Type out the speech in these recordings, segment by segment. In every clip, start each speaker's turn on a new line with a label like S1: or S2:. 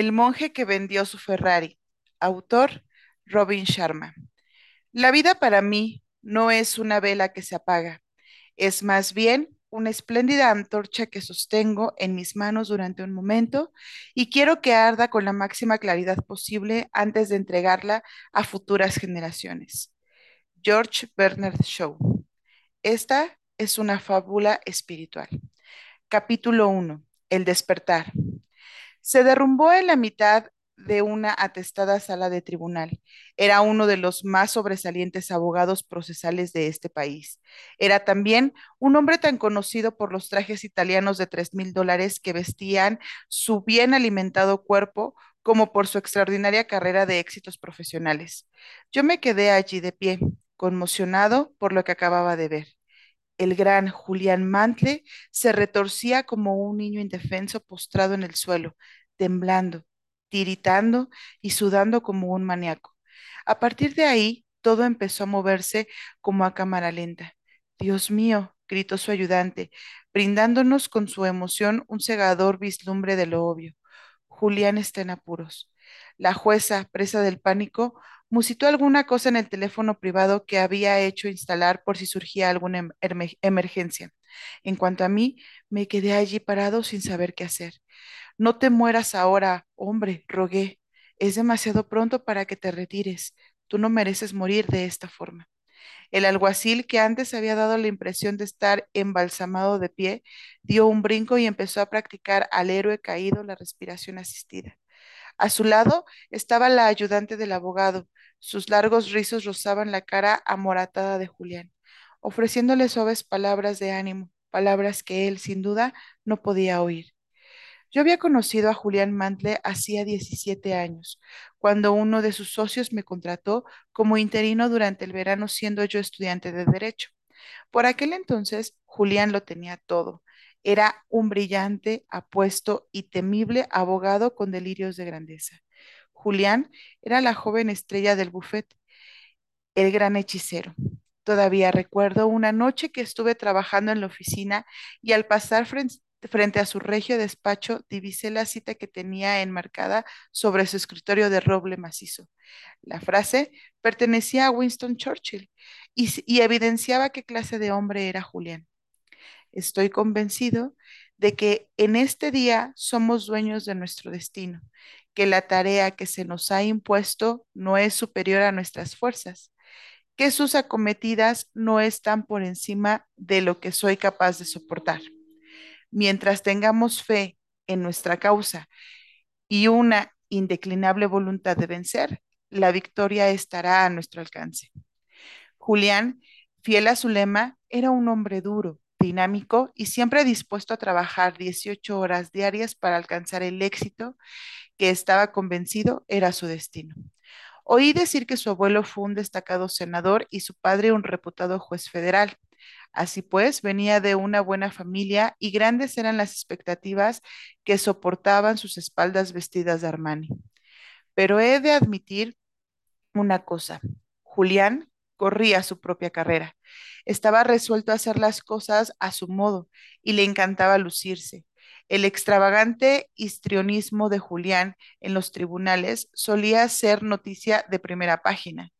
S1: El monje que vendió su Ferrari. Autor Robin Sharma. La vida para mí no es una vela que se apaga, es más bien una espléndida antorcha que sostengo en mis manos durante un momento y quiero que arda con la máxima claridad posible antes de entregarla a futuras generaciones. George Bernard Shaw. Esta es una fábula espiritual. Capítulo 1. El despertar. Se derrumbó en la mitad de una atestada sala de tribunal. Era uno de los más sobresalientes abogados procesales de este país. Era también un hombre tan conocido por los trajes italianos de tres mil dólares que vestían su bien alimentado cuerpo como por su extraordinaria carrera de éxitos profesionales. Yo me quedé allí de pie, conmocionado por lo que acababa de ver. El gran Julián Mantle se retorcía como un niño indefenso postrado en el suelo, temblando, tiritando y sudando como un maníaco. A partir de ahí, todo empezó a moverse como a cámara lenta. Dios mío, gritó su ayudante, brindándonos con su emoción un cegador vislumbre de lo obvio. Julián está en apuros. La jueza, presa del pánico, musitó alguna cosa en el teléfono privado que había hecho instalar por si surgía alguna em emergencia. En cuanto a mí, me quedé allí parado sin saber qué hacer. No te mueras ahora, hombre, rogué. Es demasiado pronto para que te retires. Tú no mereces morir de esta forma. El alguacil, que antes había dado la impresión de estar embalsamado de pie, dio un brinco y empezó a practicar al héroe caído la respiración asistida. A su lado estaba la ayudante del abogado. Sus largos rizos rozaban la cara amoratada de Julián, ofreciéndole suaves palabras de ánimo, palabras que él, sin duda, no podía oír. Yo había conocido a Julián Mantle hacía 17 años, cuando uno de sus socios me contrató como interino durante el verano siendo yo estudiante de Derecho. Por aquel entonces, Julián lo tenía todo. Era un brillante, apuesto y temible abogado con delirios de grandeza. Julián era la joven estrella del buffet, el gran hechicero. Todavía recuerdo una noche que estuve trabajando en la oficina y al pasar frente, frente a su regio despacho divisé la cita que tenía enmarcada sobre su escritorio de roble macizo. La frase pertenecía a Winston Churchill y, evidenciaba qué clase de hombre era Julián. Estoy convencido de que en este día somos dueños de nuestro destino, que la tarea que se nos ha impuesto no es superior a nuestras fuerzas, que sus acometidas no están por encima de lo que soy capaz de soportar. Mientras tengamos fe en nuestra causa y una indeclinable voluntad de vencer, la victoria estará a nuestro alcance. Julián, fiel a su lema, era un hombre duro, dinámico y siempre dispuesto a trabajar 18 horas diarias para alcanzar el éxito que estaba convencido era su destino. Oí decir que su abuelo fue un destacado senador y su padre un reputado juez federal. Así pues, venía de una buena familia y grandes eran las expectativas que soportaban sus espaldas vestidas de Armani. Pero he de admitir una cosa. Julián corría su propia carrera. Estaba resuelto a hacer las cosas a su modo y le encantaba lucirse. El extravagante histrionismo de Julián en los tribunales solía ser noticia de primera página.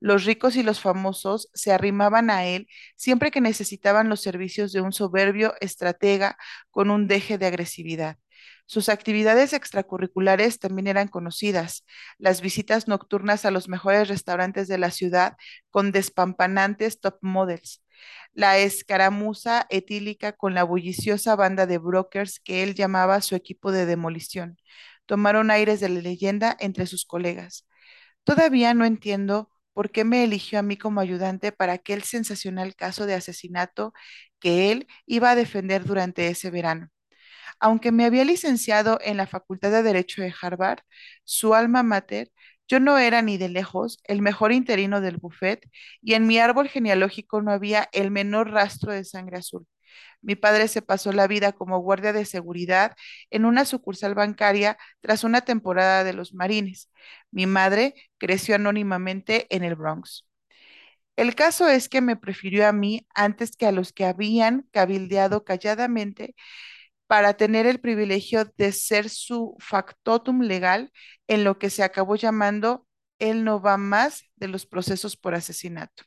S1: Los ricos y los famosos se arrimaban a él siempre que necesitaban los servicios de un soberbio estratega con un deje de agresividad. Sus actividades extracurriculares también eran conocidas, las visitas nocturnas a los mejores restaurantes de la ciudad con despampanantes top models, la escaramuza etílica con la bulliciosa banda de brokers que él llamaba su equipo de demolición. Tomaron aires de la leyenda entre sus colegas. Todavía no entiendo por qué me eligió a mí como ayudante para aquel sensacional caso de asesinato que él iba a defender durante ese verano. Aunque me había licenciado en la Facultad de Derecho de Harvard, su alma mater, yo no era ni de lejos el mejor interino del buffet y en mi árbol genealógico no había el menor rastro de sangre azul. Mi padre se pasó la vida como guardia de seguridad en una sucursal bancaria tras una temporada de los Marines. Mi madre creció anónimamente en el Bronx. El caso es que me prefirió a mí antes que a los que habían cabildeado calladamente para tener el privilegio de ser su factotum legal en lo que se acabó llamando él no va más de los procesos por asesinato.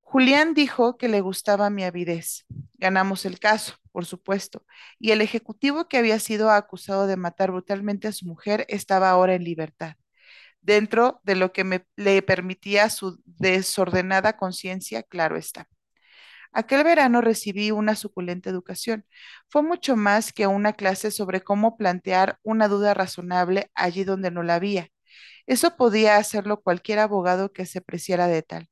S1: Julián dijo que le gustaba mi avidez. Ganamos el caso, por supuesto, y el ejecutivo que había sido acusado de matar brutalmente a su mujer estaba ahora en libertad, dentro de lo que me, le permitía su desordenada conciencia, claro está. Aquel verano recibí una suculenta educación. Fue mucho más que una clase sobre cómo plantear una duda razonable allí donde no la había. Eso podía hacerlo cualquier abogado que se preciara de tal.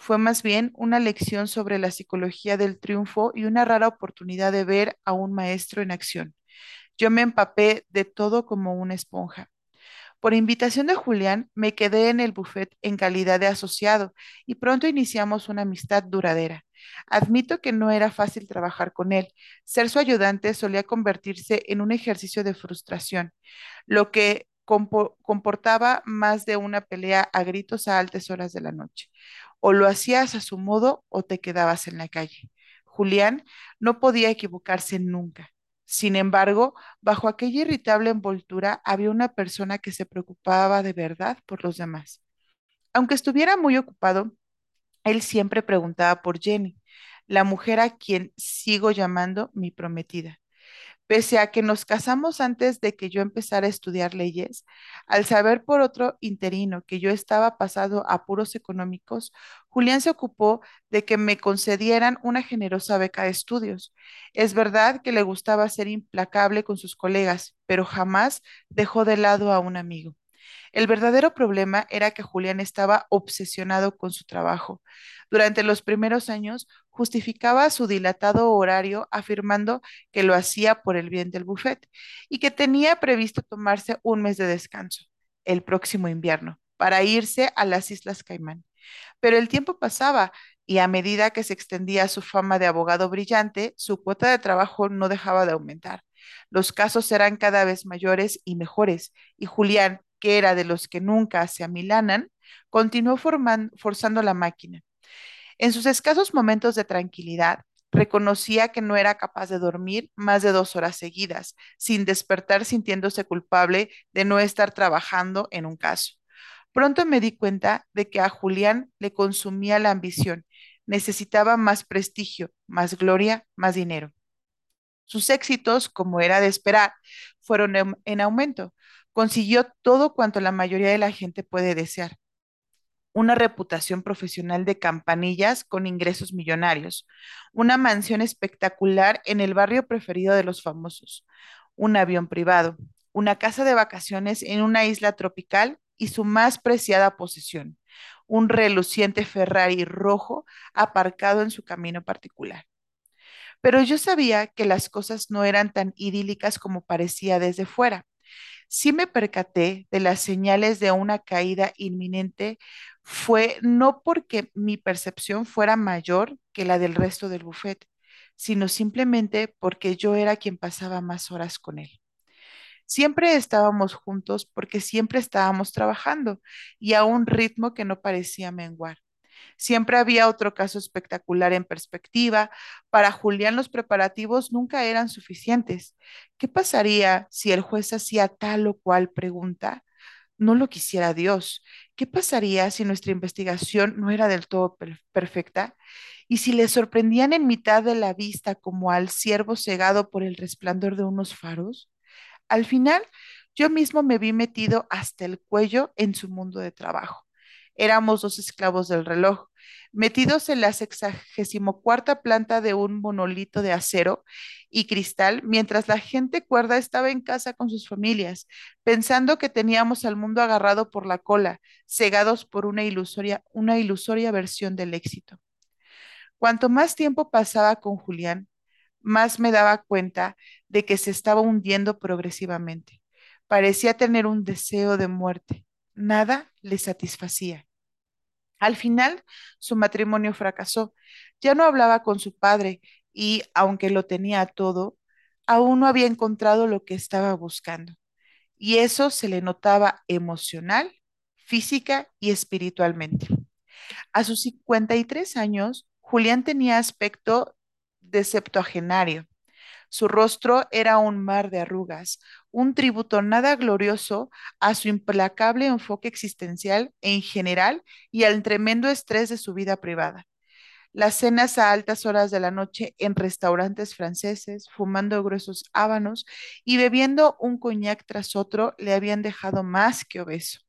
S1: Fue más bien una lección sobre la psicología del triunfo y una rara oportunidad de ver a un maestro en acción. Yo me empapé de todo como una esponja. Por invitación de Julián, me quedé en el buffet en calidad de asociado y pronto iniciamos una amistad duradera. Admito que no era fácil trabajar con él. Ser su ayudante solía convertirse en un ejercicio de frustración, lo que comportaba más de una pelea a gritos a altas horas de la noche. O lo hacías a su modo o te quedabas en la calle. Julián no podía equivocarse nunca. Sin embargo, bajo aquella irritable envoltura había una persona que se preocupaba de verdad por los demás. Aunque estuviera muy ocupado, él siempre preguntaba por Jenny, la mujer a quien sigo llamando mi prometida. Pese a que nos casamos antes de que yo empezara a estudiar leyes, al saber por otro interino que yo estaba pasado a apuros económicos, Julián se ocupó de que me concedieran una generosa beca de estudios. Es verdad que le gustaba ser implacable con sus colegas, pero jamás dejó de lado a un amigo. El verdadero problema era que Julián estaba obsesionado con su trabajo. Durante los primeros años justificaba su dilatado horario afirmando que lo hacía por el bien del buffet y que tenía previsto tomarse un mes de descanso, el próximo invierno, para irse a las Islas Caimán. Pero el tiempo pasaba y a medida que se extendía su fama de abogado brillante, su cuota de trabajo no dejaba de aumentar. Los casos eran cada vez mayores y mejores, y Julián, que era de los que nunca se amilanan, continuó forzando la máquina. En sus escasos momentos de tranquilidad, reconocía que no era capaz de dormir más de dos horas seguidas, sin despertar sintiéndose culpable de no estar trabajando en un caso. Pronto me di cuenta de que a Julián le consumía la ambición. Necesitaba más prestigio, más gloria, más dinero. Sus éxitos, como era de esperar, fueron en aumento. Consiguió todo cuanto la mayoría de la gente puede desear. Una reputación profesional de campanillas con ingresos millonarios, una mansión espectacular en el barrio preferido de los famosos, un avión privado, una casa de vacaciones en una isla tropical y su más preciada posesión, un reluciente Ferrari rojo aparcado en su camino particular. Pero yo sabía que las cosas no eran tan idílicas como parecía desde fuera. Sí me percaté de las señales de una caída inminente, fue no porque mi percepción fuera mayor que la del resto del buffet, sino simplemente porque yo era quien pasaba más horas con él. Siempre estábamos juntos porque siempre estábamos trabajando y a un ritmo que no parecía menguar. Siempre había otro caso espectacular en perspectiva. Para Julián los preparativos nunca eran suficientes. ¿Qué pasaría si el juez hacía tal o cual pregunta? No lo quisiera Dios. ¿Qué pasaría si nuestra investigación no era del todo per perfecta? Y si le sorprendían en mitad de la vista como al ciervo cegado por el resplandor de unos faros? Al final, yo mismo me vi metido hasta el cuello en su mundo de trabajo. Éramos dos esclavos del reloj, metidos en la sexagésimo cuarta planta de un monolito de acero y cristal, mientras la gente cuerda estaba en casa con sus familias, pensando que teníamos al mundo agarrado por la cola, cegados por una ilusoria, una ilusoria versión del éxito. Cuanto más tiempo pasaba con Julián, más me daba cuenta de que se estaba hundiendo progresivamente. Parecía tener un deseo de muerte. Nada le satisfacía. Al final, su matrimonio fracasó. Ya no hablaba con su padre y, aunque lo tenía todo, aún no había encontrado lo que estaba buscando. Y eso se le notaba emocional, física y espiritualmente. A sus 53 años, Julián tenía aspecto de septuagenario. Su rostro era un mar de arrugas, un tributo nada glorioso a su implacable enfoque existencial en general y al tremendo estrés de su vida privada. Las cenas a altas horas de la noche en restaurantes franceses, fumando gruesos hábanos y bebiendo un coñac tras otro, le habían dejado más que obeso.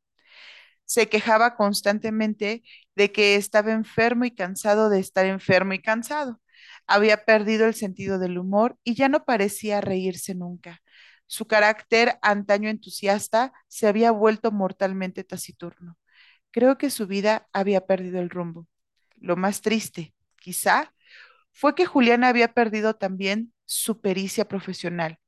S1: Se quejaba constantemente de que estaba enfermo y cansado de estar enfermo y cansado. Había perdido el sentido del humor y ya no parecía reírse nunca. Su carácter antaño entusiasta se había vuelto mortalmente taciturno. Creo que su vida había perdido el rumbo. Lo más triste, quizá, fue que Julián había perdido también su pericia profesional.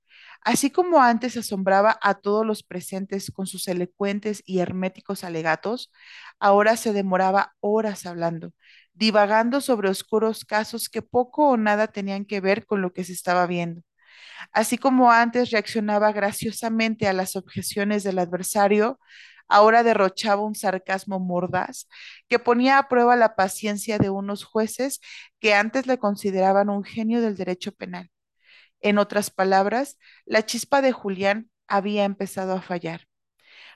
S1: Así como antes asombraba a todos los presentes con sus elocuentes y herméticos alegatos, ahora se demoraba horas hablando, divagando sobre oscuros casos que poco o nada tenían que ver con lo que se estaba viendo. Así como antes reaccionaba graciosamente a las objeciones del adversario, ahora derrochaba un sarcasmo mordaz que ponía a prueba la paciencia de unos jueces que antes le consideraban un genio del derecho penal. En otras palabras, la chispa de Julián había empezado a fallar.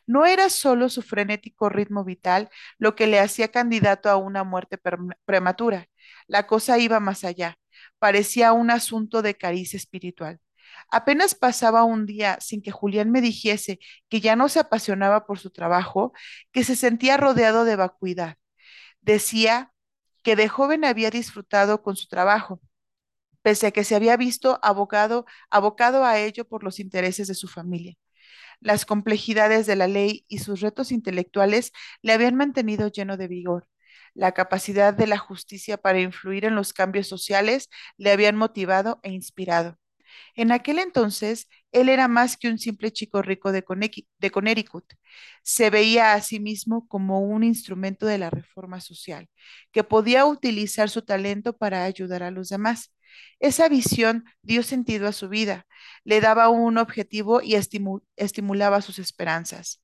S1: No era solo su frenético ritmo vital lo que le hacía candidato a una muerte prematura. La cosa iba más allá. Parecía un asunto de caricia espiritual. Apenas pasaba un día sin que Julián me dijese que ya no se apasionaba por su trabajo, que se sentía rodeado de vacuidad. Decía que de joven había disfrutado con su trabajo, pese a que se había visto abocado, abocado a ello por los intereses de su familia. Las complejidades de la ley y sus retos intelectuales le habían mantenido lleno de vigor. La capacidad de la justicia para influir en los cambios sociales le habían motivado e inspirado. En aquel entonces, él era más que un simple chico rico de, Connecticut. Se veía a sí mismo como un instrumento de la reforma social, que podía utilizar su talento para ayudar a los demás. Esa visión dio sentido a su vida, le daba un objetivo y estimu estimulaba sus esperanzas.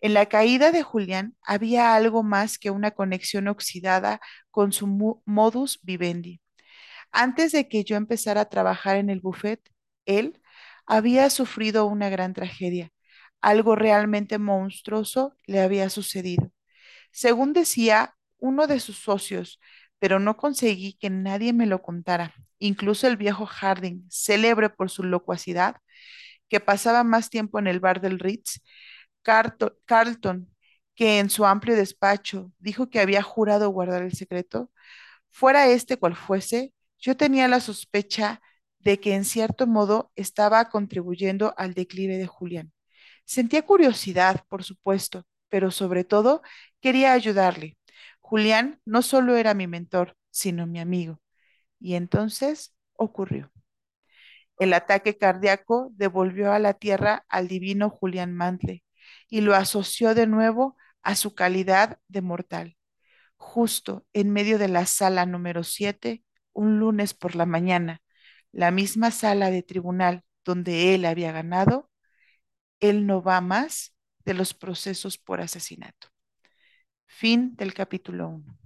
S1: En la caída de Julián había algo más que una conexión oxidada con su modus vivendi. Antes de que yo empezara a trabajar en el buffet, él había sufrido una gran tragedia. Algo realmente monstruoso le había sucedido. Según decía uno de sus socios, pero no conseguí que nadie me lo contara. Incluso el viejo Harding, célebre por su locuacidad, que pasaba más tiempo en el bar del Ritz, Carlton, que en su amplio despacho dijo que había jurado guardar el secreto, fuera este cual fuese, yo tenía la sospecha de que en cierto modo estaba contribuyendo al declive de Julián. Sentía curiosidad, por supuesto, pero sobre todo quería ayudarle. Julián no solo era mi mentor, sino mi amigo. Y entonces ocurrió. El ataque cardíaco devolvió a la tierra al divino Julián Mantle y lo asoció de nuevo a su calidad de mortal. Justo en medio de la sala número 7 un lunes por la mañana, la misma sala de tribunal donde él había ganado, él no va más de los procesos por asesinato. Fin del capítulo 1.